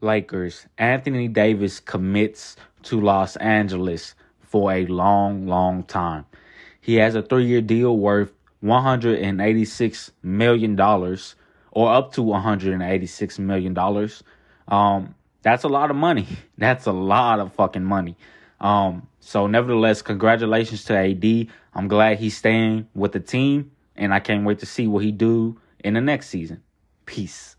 Lakers. Anthony Davis commits to Los Angeles for a long, long time. He has a three year deal worth $186 million or up to $186 million. Um, that's a lot of money. That's a lot of fucking money. Um, so nevertheless, congratulations to AD. I'm glad he's staying with the team and I can't wait to see what he do in the next season. Peace.